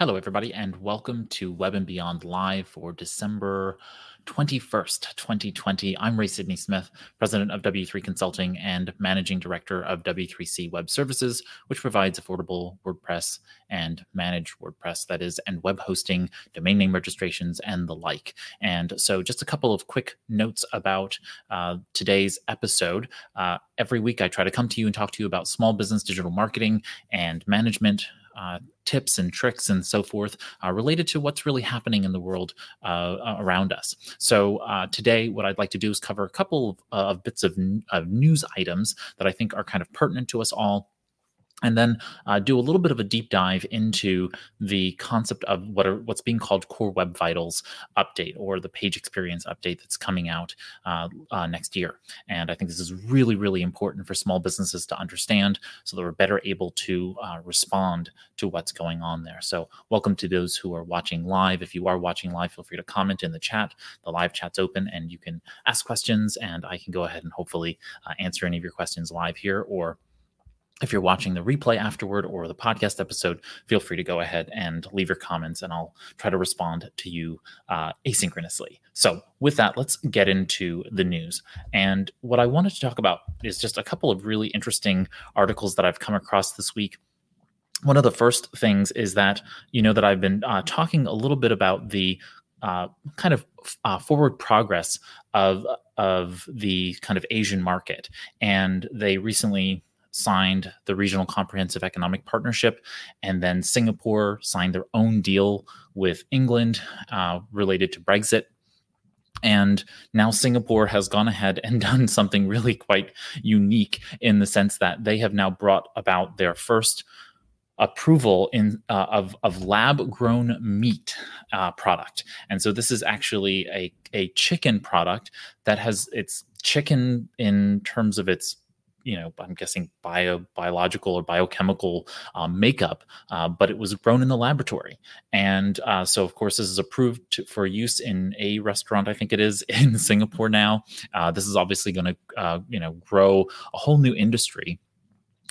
Hello, everybody, and welcome to Web and Beyond Live for December 21st, 2020. I'm Ray Sidney Smith, president of W3 Consulting and managing director of W3C Web Services, which provides affordable WordPress and managed WordPress, that is, and web hosting, domain name registrations, and the like. And so, just a couple of quick notes about uh, today's episode. Uh, every week, I try to come to you and talk to you about small business digital marketing and management uh, tips and tricks and so forth uh, related to what's really happening in the world uh, around us. So uh, today, what I'd like to do is cover a couple of, of bits of, of news items that I think are kind of pertinent to us all and then uh, do a little bit of a deep dive into the concept of what are what's being called Core Web Vitals update or the page experience update that's coming out uh, uh, next year. And I think this is really, really important for small businesses to understand so that we're better able to uh, respond to what's going on there. So, welcome to those who are watching live. If you are watching live, feel free to comment in the chat. The live chat's open and you can ask questions, and I can go ahead and hopefully uh, answer any of your questions live here or if you're watching the replay afterward or the podcast episode, feel free to go ahead and leave your comments and I'll try to respond to you uh, asynchronously. So, with that, let's get into the news. And what I wanted to talk about is just a couple of really interesting articles that I've come across this week. One of the first things is that, you know, that I've been uh, talking a little bit about the uh, kind of uh, forward progress of of the kind of Asian market, and they recently signed the Regional Comprehensive Economic Partnership, and then Singapore signed their own deal with England uh, related to Brexit. And now Singapore has gone ahead and done something really quite unique in the sense that they have now brought about their first approval in uh, of of lab grown meat uh, product, and so this is actually a a chicken product that has its chicken in terms of its you know, I'm guessing bio, biological or biochemical um, makeup, uh, but it was grown in the laboratory. And uh, so, of course, this is approved to, for use in a restaurant, I think it is in Singapore now. Uh, this is obviously going to, uh, you know, grow a whole new industry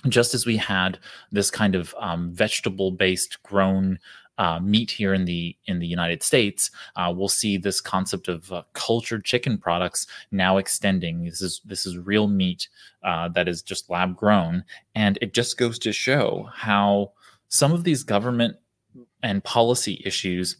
just as we had this kind of um, vegetable based grown uh, meat here in the in the United States, uh, we'll see this concept of uh, cultured chicken products now extending. This is this is real meat uh, that is just lab grown, and it just goes to show how some of these government and policy issues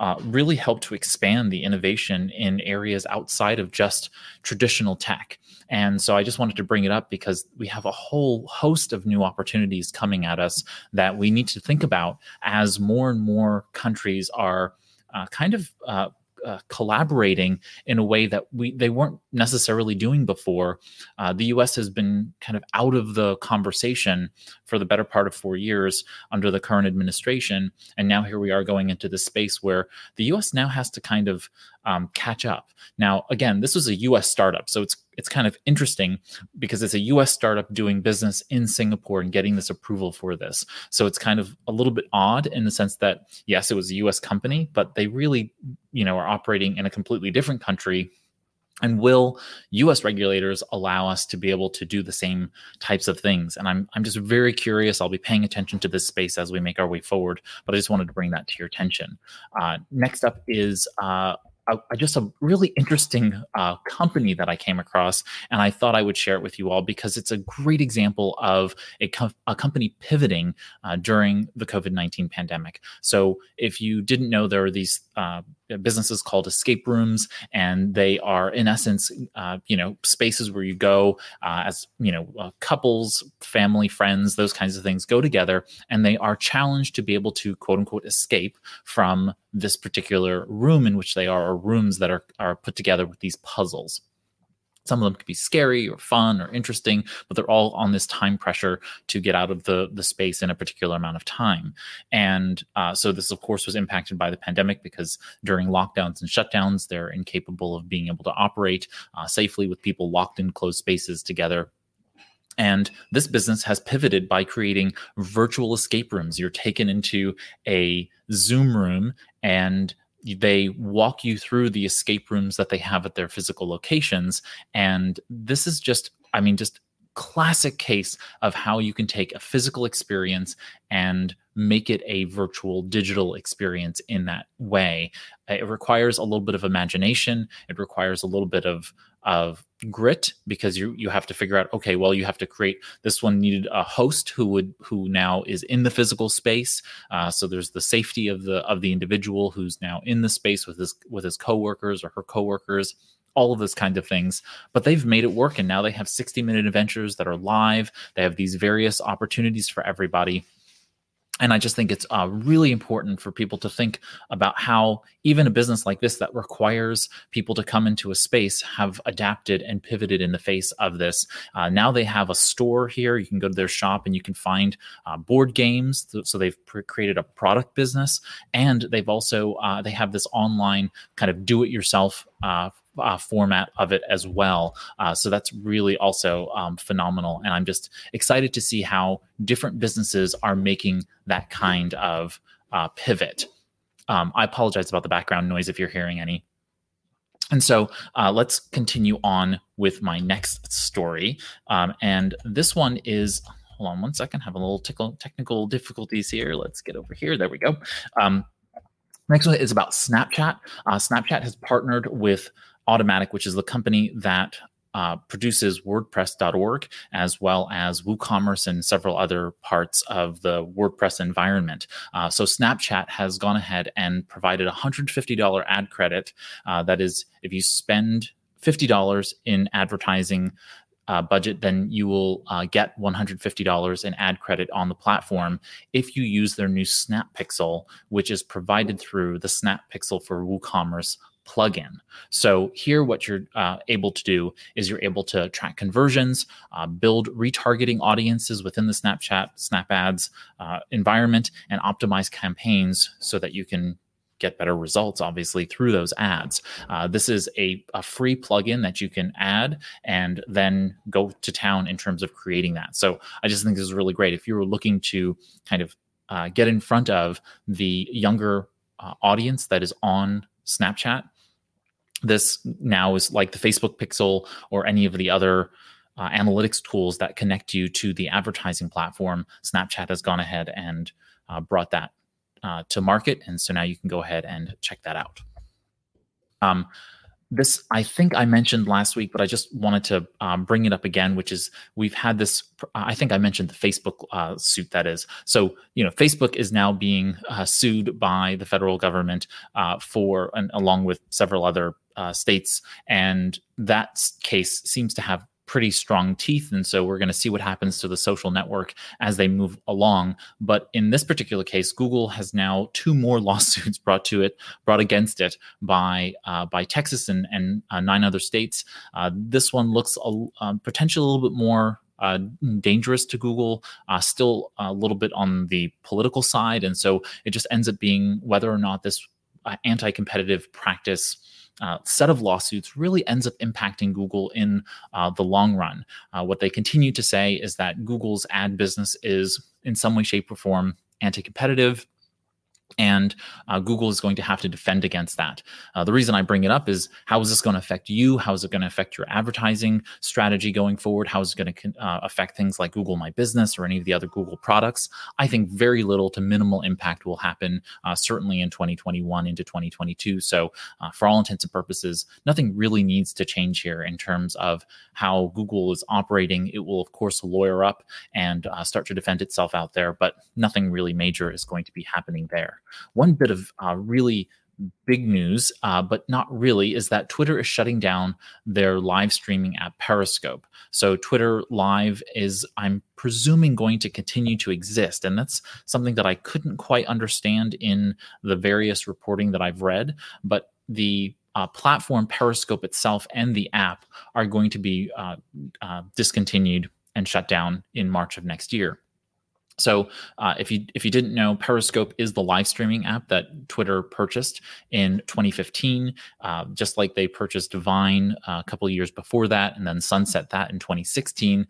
uh, really help to expand the innovation in areas outside of just traditional tech. And so I just wanted to bring it up because we have a whole host of new opportunities coming at us that we need to think about as more and more countries are uh, kind of uh, uh, collaborating in a way that we they weren't necessarily doing before. Uh, the U.S. has been kind of out of the conversation for the better part of four years under the current administration, and now here we are going into this space where the U.S. now has to kind of um, catch up. Now, again, this was a U.S. startup, so it's it's kind of interesting because it's a U.S. startup doing business in Singapore and getting this approval for this. So it's kind of a little bit odd in the sense that yes, it was a U.S. company, but they really, you know, are operating in a completely different country and will us regulators allow us to be able to do the same types of things and i'm i'm just very curious i'll be paying attention to this space as we make our way forward but i just wanted to bring that to your attention uh, next up is uh, a, just a really interesting uh, company that I came across, and I thought I would share it with you all because it's a great example of a, co- a company pivoting uh, during the COVID 19 pandemic. So, if you didn't know, there are these uh, businesses called escape rooms, and they are, in essence, uh, you know, spaces where you go uh, as you know, uh, couples, family, friends, those kinds of things go together, and they are challenged to be able to quote unquote escape from this particular room in which they are, or rooms that are are put together with these puzzles. Some of them could be scary or fun or interesting, but they're all on this time pressure to get out of the, the space in a particular amount of time. And uh, so, this, of course, was impacted by the pandemic because during lockdowns and shutdowns, they're incapable of being able to operate uh, safely with people locked in closed spaces together and this business has pivoted by creating virtual escape rooms. You're taken into a Zoom room and they walk you through the escape rooms that they have at their physical locations and this is just i mean just classic case of how you can take a physical experience and make it a virtual digital experience in that way. It requires a little bit of imagination. It requires a little bit of of grit because you you have to figure out okay well you have to create this one needed a host who would who now is in the physical space. Uh, so there's the safety of the of the individual who's now in the space with his with his coworkers or her coworkers all of those kinds of things. But they've made it work and now they have 60 minute adventures that are live. They have these various opportunities for everybody and I just think it's uh, really important for people to think about how even a business like this that requires people to come into a space have adapted and pivoted in the face of this. Uh, now they have a store here. You can go to their shop and you can find uh, board games. So they've pr- created a product business, and they've also uh, they have this online kind of do-it-yourself uh, format of it as well. Uh, so that's really also um, phenomenal. And I'm just excited to see how different businesses are making that kind of uh, pivot. Um, I apologize about the background noise if you're hearing any. And so uh, let's continue on with my next story. Um, and this one is, hold on one second, have a little tickle, technical difficulties here. Let's get over here. There we go. Um, next one is about Snapchat. Uh, Snapchat has partnered with Automattic, which is the company that uh, produces WordPress.org as well as WooCommerce and several other parts of the WordPress environment. Uh, so Snapchat has gone ahead and provided $150 ad credit. Uh, that is, if you spend $50 in advertising uh, budget, then you will uh, get $150 in ad credit on the platform if you use their new Snap Pixel, which is provided through the Snap Pixel for WooCommerce plugin. So here, what you're uh, able to do is you're able to track conversions, uh, build retargeting audiences within the Snapchat Snap Ads uh, environment, and optimize campaigns so that you can get better results obviously through those ads. Uh, this is a, a free plugin that you can add and then go to town in terms of creating that. So i just think this is really great. If you were looking to kind of uh, get in front of the younger uh, audience that is on snapchat this now is like the Facebook Pixel or any of the other uh, analytics tools that connect you to the advertising platform. Snapchat has gone ahead and uh, brought that uh, to market, and so now you can go ahead and check that out. Um, this I think I mentioned last week, but I just wanted to um, bring it up again, which is we've had this. I think I mentioned the Facebook uh, suit that is. So you know, Facebook is now being uh, sued by the federal government uh, for, and along with several other uh, states, and that case seems to have pretty strong teeth. And so we're going to see what happens to the social network as they move along. But in this particular case, Google has now two more lawsuits brought to it, brought against it by uh, by Texas and, and uh, nine other states. Uh, this one looks a, um, potentially a little bit more uh, dangerous to Google, uh, still a little bit on the political side. And so it just ends up being whether or not this uh, anti competitive practice uh, set of lawsuits really ends up impacting Google in uh, the long run. Uh, what they continue to say is that Google's ad business is, in some way, shape, or form, anti competitive and uh, Google is going to have to defend against that. Uh, the reason I bring it up is how is this going to affect you? How is it going to affect your advertising strategy going forward? How is it going to uh, affect things like Google My Business or any of the other Google products? I think very little to minimal impact will happen, uh, certainly in 2021 into 2022. So, uh, for all intents and purposes, nothing really needs to change here in terms of how Google is operating. It will, of course, lawyer up and uh, start to defend itself out there, but nothing really major is going to be happening there. One bit of uh, really big news, uh, but not really, is that Twitter is shutting down their live streaming app Periscope. So Twitter Live is, I'm presuming, going to continue to exist. And that's something that I couldn't quite understand in the various reporting that I've read. But the uh, platform Periscope itself and the app are going to be uh, uh, discontinued and shut down in March of next year. So, uh, if you if you didn't know, Periscope is the live streaming app that Twitter purchased in 2015, uh, just like they purchased Vine uh, a couple years before that, and then sunset that in 2016.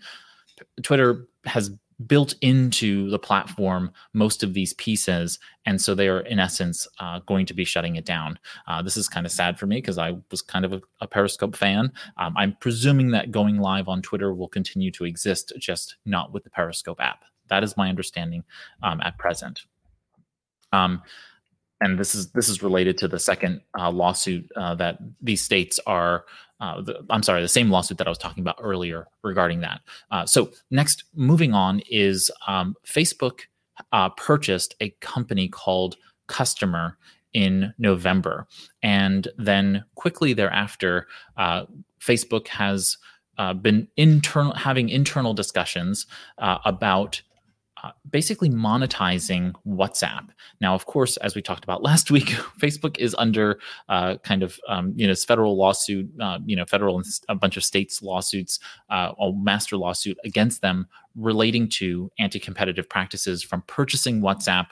Twitter has built into the platform most of these pieces and so they are in essence uh, going to be shutting it down. Uh, this is kind of sad for me because i was kind of a, a periscope fan. Um, i'm presuming that going live on twitter will continue to exist just not with the periscope app that is my understanding um, at present um, and this is this is related to the second uh, lawsuit uh, that these states are uh, the, I'm sorry, the same lawsuit that I was talking about earlier regarding that. Uh, so next, moving on is um, Facebook uh, purchased a company called Kustomer in November, and then quickly thereafter, uh, Facebook has been internal having internal discussions about uh, basically monetizing WhatsApp. Now, of course, as we talked about last week, Facebook is under uh, kind of um, you know federal lawsuit, uh, you know federal and a bunch of states lawsuits, uh, a master lawsuit against them relating to anti-competitive practices from purchasing WhatsApp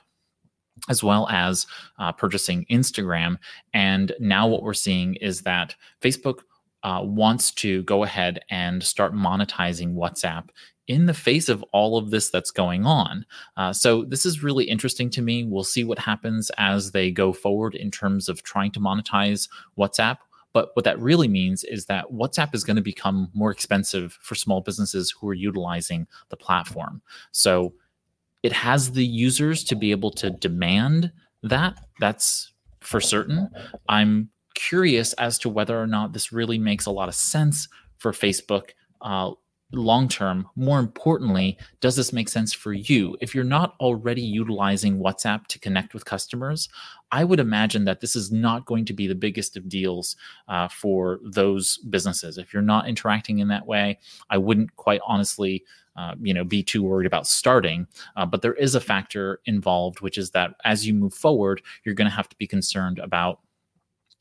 as well as uh, purchasing Instagram. And now what we're seeing is that Facebook uh, wants to go ahead and start monetizing WhatsApp in the face of all of this that's going on. Uh, so, this is really interesting to me. We'll see what happens as they go forward in terms of trying to monetize WhatsApp. But what that really means is that WhatsApp is going to become more expensive for small businesses who are utilizing the platform. So, it has the users to be able to demand that. That's for certain. I'm curious as to whether or not this really makes a lot of sense for Facebook. Uh, long term, more importantly, does this make sense for you? If you're not already utilizing WhatsApp to connect with customers, I would imagine that this is not going to be the biggest of deals uh, for those businesses. If you're not interacting in that way, I wouldn't quite honestly. Uh, you know, be too worried about starting. Uh, but there is a factor involved, which is that as you move forward, you're going to have to be concerned about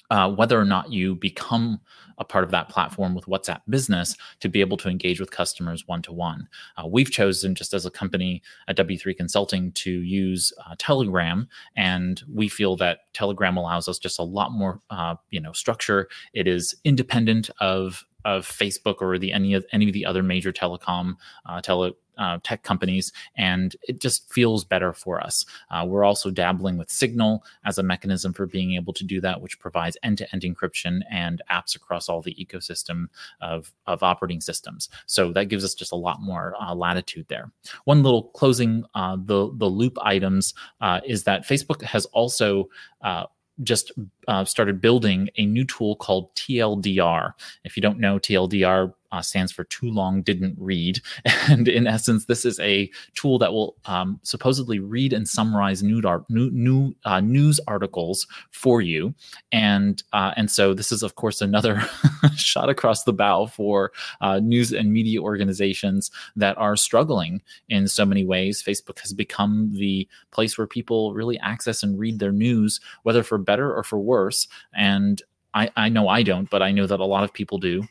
uh, whether or not you become a part of that platform with WhatsApp Business to be able to engage with customers one to one. We've chosen, just as a company at W3 Consulting, to use uh, Telegram, and we feel that Telegram allows us just a lot more, uh, you know, structure. It is independent of of Facebook or the any of any of the other major telecom uh, tele uh, tech companies, and it just feels better for us. Uh, we're also dabbling with Signal as a mechanism for being able to do that, which provides end-to-end encryption and apps across all the ecosystem of, of operating systems. So that gives us just a lot more uh, latitude there. One little closing uh, the the loop items uh, is that Facebook has also uh, just uh, started building a new tool called TLDR. If you don't know, TLDR uh, stands for too long didn't read. And in essence, this is a tool that will um, supposedly read and summarize new, new, new uh, news articles for you. And uh, and so this is of course another shot across the bow for uh, news and media organizations that are struggling in so many ways. Facebook has become the place where people really access and read their news, whether for better or for worse. And I, I know I don't, but I know that a lot of people do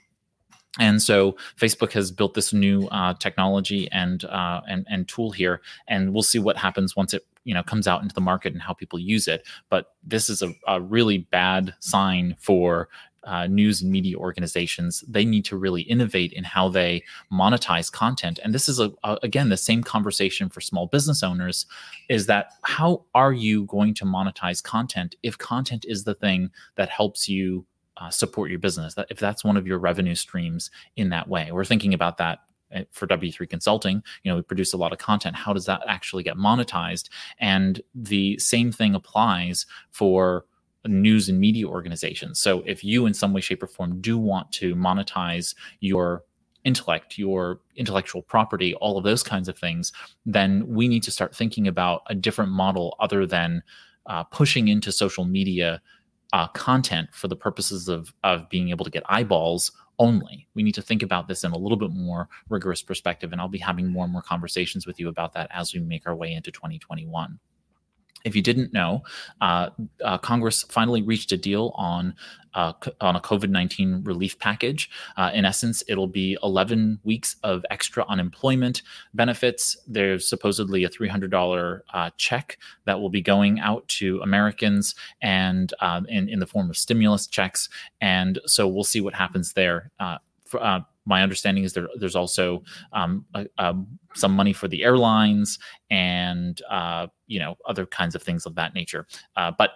and so Facebook has built this new uh, technology and uh, and and tool here, and we'll see what happens once it you know comes out into the market and how people use it. But this is a, a really bad sign for uh, news and media organizations. They need to really innovate in how they monetize content. And this is a, a, again the same conversation for small business owners: is that how are you going to monetize content if content is the thing that helps you uh, support your business that if that's one of your revenue streams in that way. We're thinking about that eh, for w3 consulting. You know we produce a lot of content. How does that actually get monetized? And the same thing applies for news and media organizations. So if you in some way shape or form do want to monetize your intellect, your intellectual property, all of those kinds of things, then we need to start thinking about a different model other than uh, pushing into social media uh, content for the purposes of of being able to get eyeballs only. We need to think about this in a little bit more rigorous perspective, and I'll be having more and more conversations with you about that as we make our way into 2021. If you didn't know, uh, uh, Congress finally reached a deal on uh, on a COVID 19 relief package. Uh, in essence, it'll be 11 weeks of extra unemployment benefits. There's supposedly a $300 uh, check that will be going out to Americans and uh, in, in the form of stimulus checks. And so we'll see what happens there for, uh, my understanding is there, there's also um, some money for the airlines and uh, you know other kinds of things of that nature. Uh, but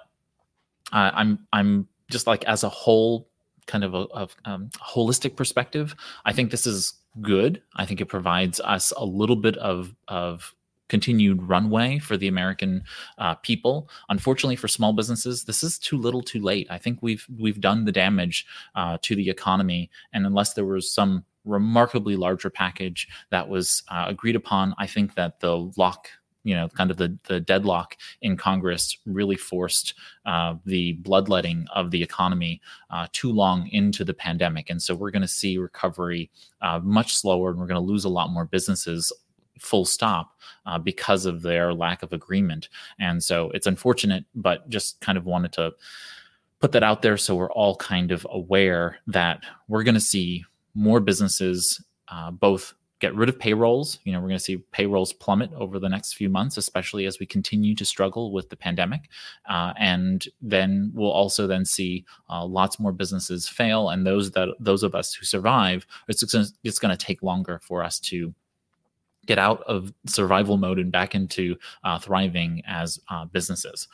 I'm I'm just like as a whole kind of a, of, um, holistic perspective, I think this is good. I think it provides us a little bit of of continued runway for the American uh, people. Unfortunately, for small businesses, this is too little, too late. I think we've we've done the damage uh, to the economy, and unless there was some remarkably larger package that was uh, agreed upon, I think that the lock you know, kind of the, the deadlock in Congress really forced uh, the bloodletting of the economy uh, too long into the pandemic. And so we're going to see recovery uh, much slower and we're going to lose a lot more businesses full stop uh, because of their lack of agreement. And so it's unfortunate, but just kind of wanted to put that out there so we're all kind of aware that we're going to see more businesses uh, both get rid of payrolls. You know, we're going to see payrolls plummet over the next few months, especially as we continue to struggle with the pandemic. Uh, and then we'll also then see uh, lots more businesses fail, and those that those of us who survive, it's it's going to take longer for us to get out of survival mode and back into uh, thriving as uh, businesses.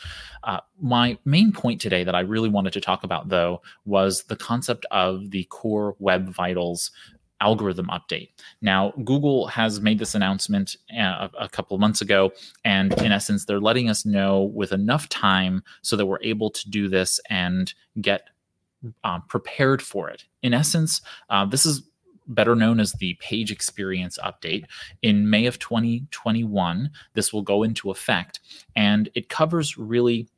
Uh, my main point today that I really wanted to talk about, though, was the concept of the core web vitals algorithm update. Now, Google has made this announcement uh, a, couple of months ago, and in essence, they're letting us know with enough time so that we're able to do this and get um, prepared for it. In essence, uh, this is better known as the page experience update. In May of 2021, this will go into effect, and it covers really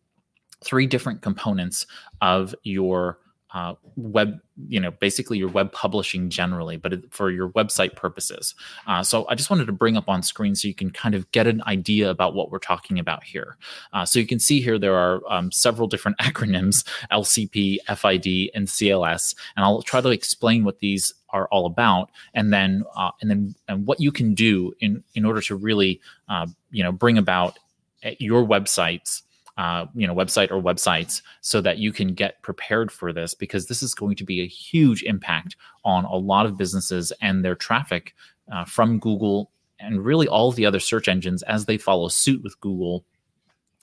three different components of your uh, web, you know, basically your web publishing generally, but for your website purposes. Uh, so I just wanted to bring up on screen so you can kind of get an idea about what we're talking about here. Uh, so you can see here there are um, several different acronyms: LCP, FID, and CLS, and I'll try to explain what these are all about, and then uh, and then and what you can do in in order to really uh, you know bring about eh, your websites uh, you know website or websites so that you can get prepared for this because this is going to be a huge impact on a lot of businesses and their traffic uh, from google and really all the other search engines as they follow suit with google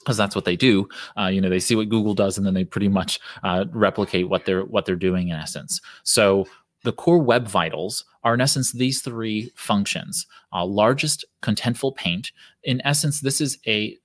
because that's what they do. Uh, you know they see what google does and then they pretty much uh, replicate what they're what they're doing in essence. So the core web vitals are in essence these three functions. Uh, largest contentful paint. In essence this is a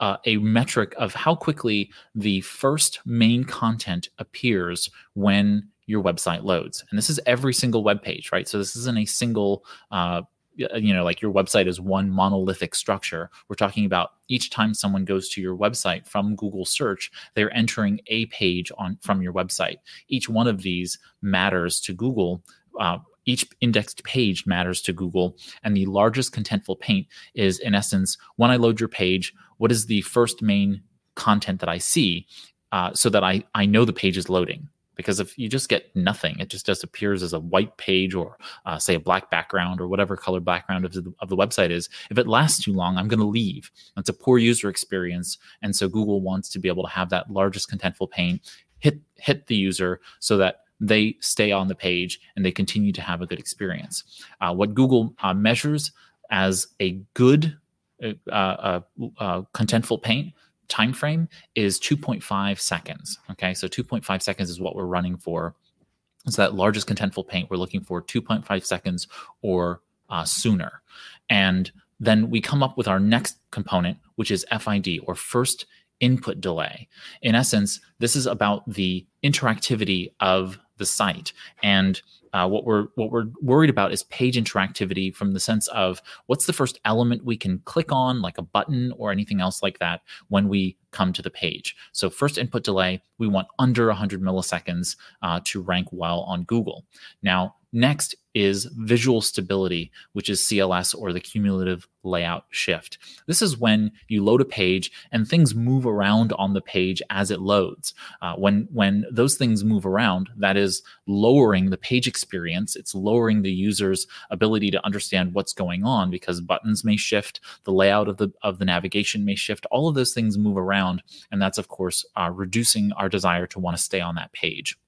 uh, a metric of how quickly the first main content appears when your website loads. And this is every single web page, right? So this isn't a single, uh, you know, like your website is one monolithic structure. We're talking about each time someone goes to your website from Google search, they're entering a page on from your website. Each one of these matters to Google. Uh, each indexed page matters to Google. And the largest contentful paint is, in essence, when I load your page, what is the first main content that I see uh, so that I, I know the page is loading. Because if you just get nothing, it just just appears as a white page or uh, say a black background or whatever color background of the, of the website is. If it lasts too long, I'm going to leave. It's a poor user experience, and so Google wants to be able to have that largest contentful paint hit hit the user so that they stay on the page and they continue to have a good experience. Uh, what Google uh, measures as a good uh, uh, uh, contentful paint time frame is 2.5 seconds. Okay, so 2.5 seconds is what we're running for. So that largest contentful paint, we're looking for 2.5 seconds or uh, sooner. And then we come up with our next component, which is FID or first input delay. In essence, this is about the interactivity of the site and uh, what we're what we're worried about is page interactivity from the sense of what's the first element we can click on, like a button or anything else like that, when we come to the page. So first input delay, we want under 100 milliseconds uh, to rank well on Google. Now, next is visual stability, which is CLS or the cumulative layout shift. This is when you load a page and things move around on the page as it loads. Uh, when when those things move around, that is lowering the page experience. It's lowering the user's ability to understand what's going on because buttons may shift, the layout of the of the navigation may shift. All of those things move around, and that's of course uh, reducing our desire to want to stay on that page.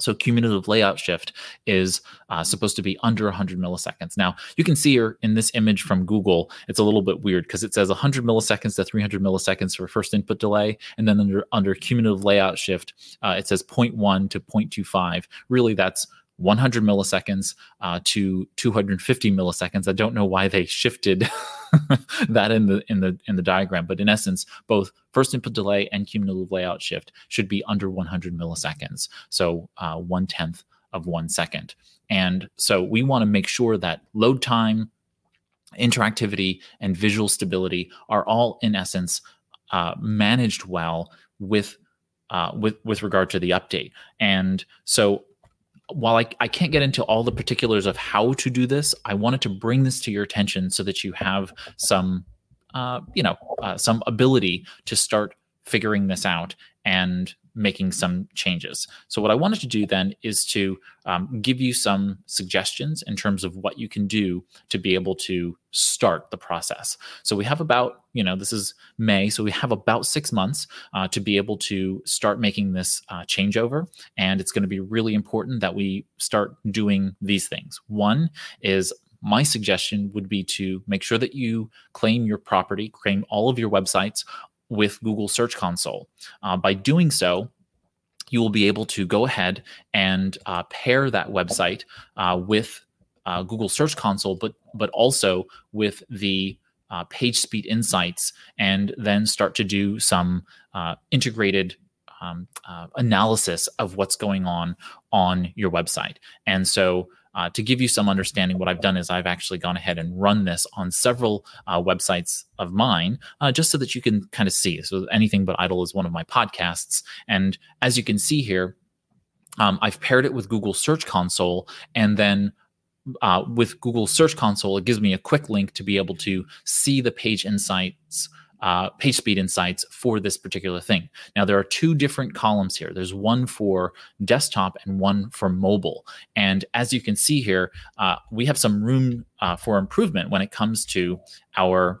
So cumulative layout shift is uh, supposed to be under 100 milliseconds. Now you can see here in this image from Google, it's a little bit weird because it says 100 milliseconds to 300 milliseconds for first input delay, and then under under cumulative layout shift, uh, it says 0.1 to 0.25. Really, that's 100 milliseconds uh, to 250 milliseconds. I don't know why they shifted that in the in the in the diagram, but in essence, both first input delay and cumulative layout shift should be under 100 milliseconds, so uh, one tenth of one second. And so we want to make sure that load time, interactivity, and visual stability are all in essence uh, managed well with uh, with with regard to the update. And so while I, I can't get into all the particulars of how to do this, I wanted to bring this to your attention so that you have some, uh, you know, uh, some ability to start figuring this out and making some changes. So, what I wanted to do then is to um, give you some suggestions in terms of what you can do to be able to start the process. So, we have about, you know, this is May, so we have about six months uh, to be able to start making this uh, changeover. And it's going to be really important that we start doing these things. One is my suggestion would be to make sure that you claim your property, claim all of your websites with Google Search Console. Uh, by doing so, you will be able to go ahead and uh, pair that website uh, with uh, Google Search Console, but but also with the uh, page speed insights, and then start to do some uh, integrated um, analysis of what's going on on your website. And so uh, to give you some understanding, what I've done is I've actually gone ahead and run this on several uh, websites of mine, uh, just so that you can kind of see. So, Anything But Idle is one of my podcasts. And as you can see here, um, I've paired it with Google Search Console and then uh, with Google Search Console, it gives me a quick link to be able to see the page insights uh, page speed insights for this particular thing. Now, there are two different columns here. There's one for desktop and one for mobile. And as you can see here, uh, we have some room uh, for improvement when it comes to our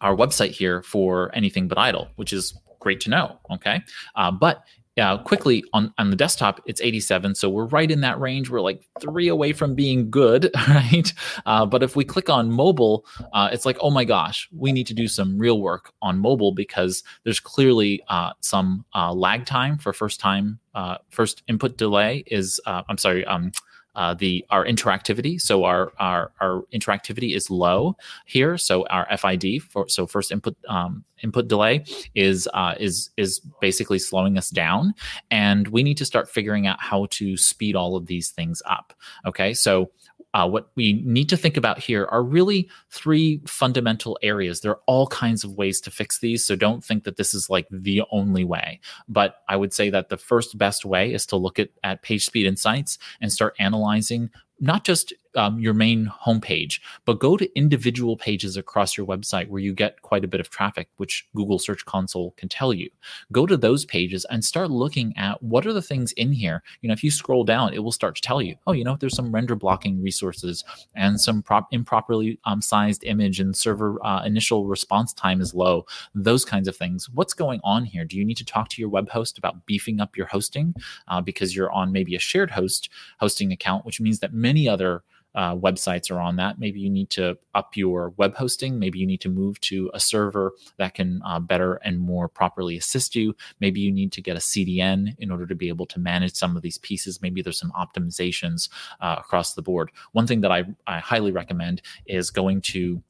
our website here for anything but idle, which is great to know. Okay, uh, but uh, quickly on, on the desktop, it's 87. So we're right in that range. We're like three away from being good, right? Uh, but if we click on mobile, uh, it's like, oh my gosh, we need to do some real work on mobile because there's clearly uh, some uh, lag time for first time, uh, first input delay is, I'm sorry, um, uh, the our interactivity. So our, our our interactivity is low here. So our FID for so first input um, input delay is uh, is is basically slowing us down, and we need to start figuring out how to speed all of these things up. Okay, so uh, what we need to think about here are really three fundamental areas. There are all kinds of ways to fix these, so don't think that this is like the only way. But I would say that the first best way is to look at, at page speed insights and start analyzing not just um, your main homepage, but go to individual pages across your website where you get quite a bit of traffic, which Google Search Console can tell you. Go to those pages and start looking at what are the things in here. You know, if you scroll down, it will start to tell you, oh, you know, there's some render blocking resources and some prop- improperly um, sized image and server uh, initial response time is low. Those kinds of things. What's going on here? Do you need to talk to your web host about beefing up your hosting uh, because you're on maybe a shared host hosting account, which means that many other uh, websites are on that. Maybe you need to up your web hosting. Maybe you need to move to a server that can uh, better and more properly assist you. Maybe you need to get a CDN in order to be able to manage some of these pieces. Maybe there's some optimizations uh, across the board. One thing that I, I highly recommend is going to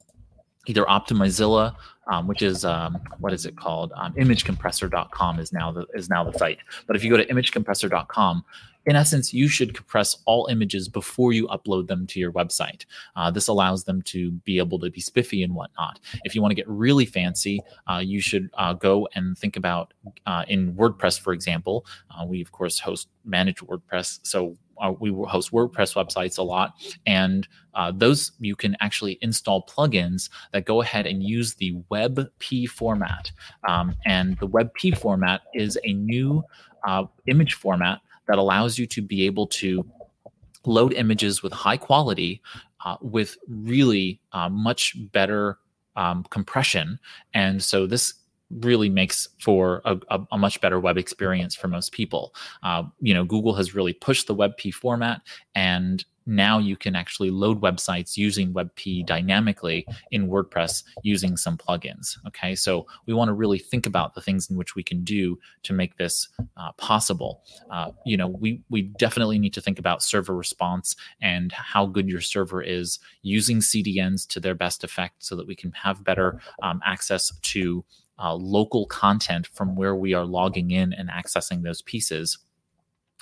either Optimizilla, um, which is um, what is it called? Um, imagecompressor.com is now the is now the site. But if you go to imagecompressor.com, in essence, you should compress all images before you upload them to your website. Uh, this allows them to be able to be spiffy and whatnot. If you want to get really fancy, uh, you should uh, go and think about uh, in WordPress, for example. Uh, we, of course, host manage WordPress. So uh, we host WordPress websites a lot, and uh, those you can actually install plugins that go ahead and use the WebP format. Um, and the WebP format is a new uh, image format that allows you to be able to load images with high quality uh, with really uh, much better um, compression. And so this really makes for a, a, a, much better web experience for most people. Uh, you know, Google has really pushed the WebP format, and now you can actually load websites using WebP dynamically in WordPress using some plugins. Okay, so we want to really think about the things in which we can do to make this uh, possible. Uh, you know, we we definitely need to think about server response and how good your server is using CDNs to their best effect, so that we can have better um, access to uh, local content from where we are logging in and accessing those pieces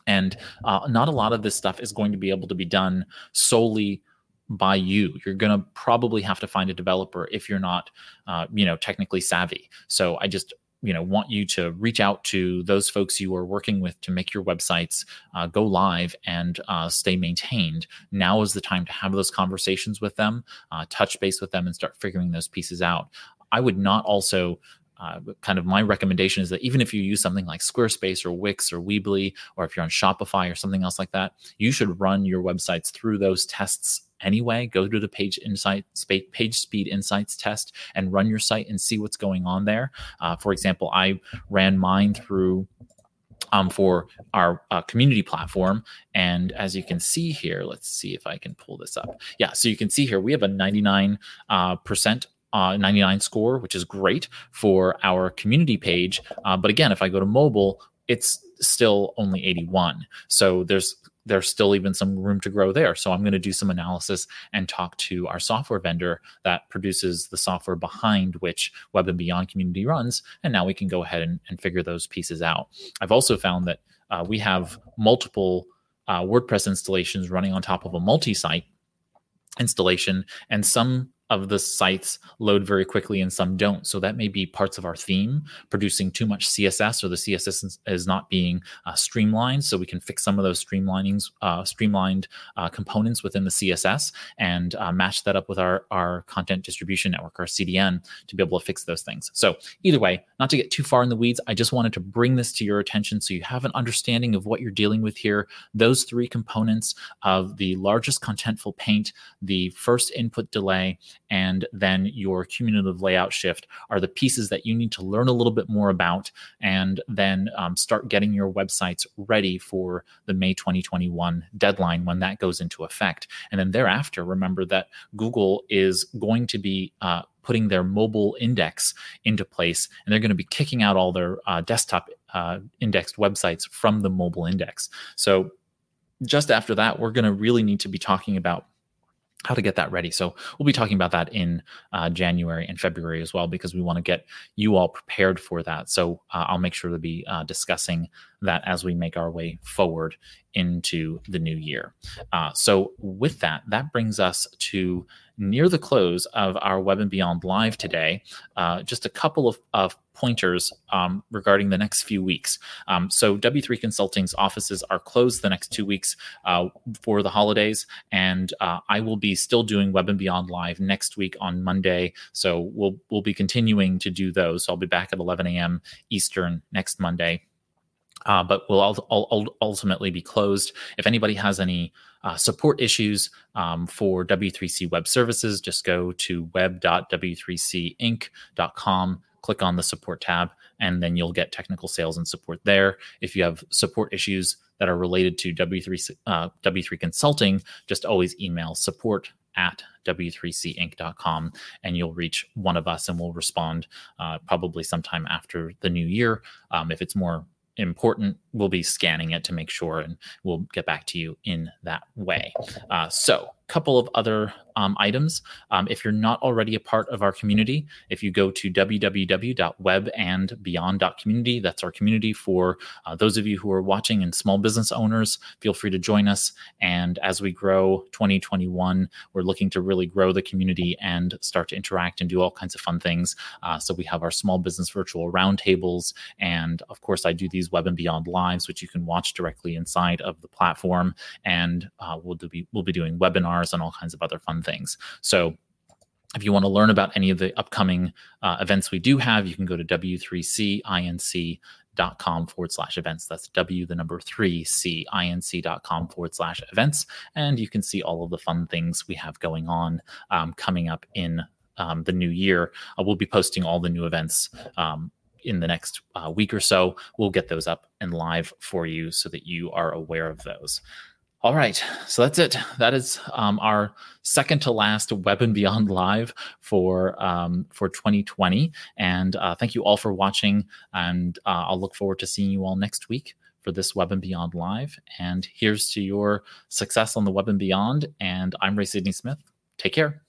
and uh, not a lot of this stuff is going to be able to be done solely by you. You're going to probably have to find a developer if you're not, uh, you know, technically savvy. So I just you know want you to reach out to those folks you are working with to make your websites uh, go live and uh, stay maintained now is the time to have those conversations with them uh, touch base with them and start figuring those pieces out i would not also uh, kind of my recommendation is that even if you use something like Squarespace or Wix or Weebly, or if you're on Shopify or something else like that, you should run your websites through those tests anyway. Go to the page insight page speed insights test and run your site and see what's going on there. Uh, for example, I ran mine through um, for our uh, community platform. And as you can see here, let's see if I can pull this up. Yeah, so you can see here we have a 99% uh, uh, 99 score, which is great for our community page. Uh, but again, if I go to mobile, it's still only 81. So there's there's still even some room to grow there. So I'm going to do some analysis and talk to our software vendor that produces the software behind which Web and Beyond Community runs. And now we can go ahead and, and figure those pieces out. I've also found that uh, we have multiple uh, WordPress installations running on top of a multi site installation, and some of the sites load very quickly and some don't. So that may be parts of our theme producing too much CSS or the CSS is not being uh, streamlined. So we can fix some of those streamlinings, uh, streamlined uh, components within the CSS and uh, match that up with our, our content distribution network, our CDN, to be able to fix those things. So either way, not to get too far in the weeds, I just wanted to bring this to your attention so you have an understanding of what you're dealing with here. Those three components of the largest contentful paint, the first input delay, and then your cumulative layout shift are the pieces that you need to learn a little bit more about and then um, start getting your websites ready for the May 2021 deadline when that goes into effect. And then thereafter, remember that Google is going to be uh, putting their mobile index into place and they're going to be kicking out all their uh, desktop uh, indexed websites from the mobile index. So just after that, we're going to really need to be talking about how to get that ready. So we'll be talking about that in uh, January and February as well, because we want to get you all prepared for that. So uh, I'll make sure to be uh, discussing that as we make our way forward into the new year. Uh, so with that, that brings us to near the close of our Web and Beyond Live today. Uh, just a couple of, of pointers um, regarding the next few weeks. Um, so, W3 Consulting's offices are closed the next two weeks uh, for the holidays, and uh, I will be still doing Web and Beyond Live next week on Monday. So, we'll we'll be continuing to do those. So I'll be back at 11 a.m. Eastern next Monday. Uh, but will ultimately be closed. If anybody has any uh, support issues um, for W3C web services, just go to web.w3cinc.com click on the support tab, and then you'll get technical sales and support there. If you have support issues that are related to W3 uh, W3 Consulting, just always email support at w3cinc.com and you'll reach one of us and we'll respond uh, probably sometime after the new year. Um, if it's more important, we'll be scanning it to make sure and we'll get back to you in that way. Uh, so, couple of other um, items. Um, if you're not already a part of our community, if you go to www.webandbeyond.community, that's our community for uh, those of you who are watching and small business owners, feel free to join us. And as we grow 2021, we're looking to really grow the community and start to interact and do all kinds of fun things. Uh, so we have our small business virtual roundtables. And of course, I do these Web and Beyond lives, which you can watch directly inside of the platform. And uh, we'll, do be, we'll be doing webinars and all kinds of other fun things. So if you want to learn about any of the upcoming uh, events we do have, you can go to w3cinc.com forward slash events. That's W, the number three, C, I-N-C.com forward slash events. And you can see all of the fun things we have going on um, coming up in um, the new year. Uh, we'll be posting all the new events um, in the next uh, week or so, we'll get those up and live for you so that you are aware of those. All right, so that's it. That is um, our second to last Web and Beyond live for um, for 2020. And uh, thank you all for watching. And uh, I'll look forward to seeing you all next week for this Web and Beyond live. And here's to your success on the Web and Beyond. And I'm Ray Sidney Smith. Take care.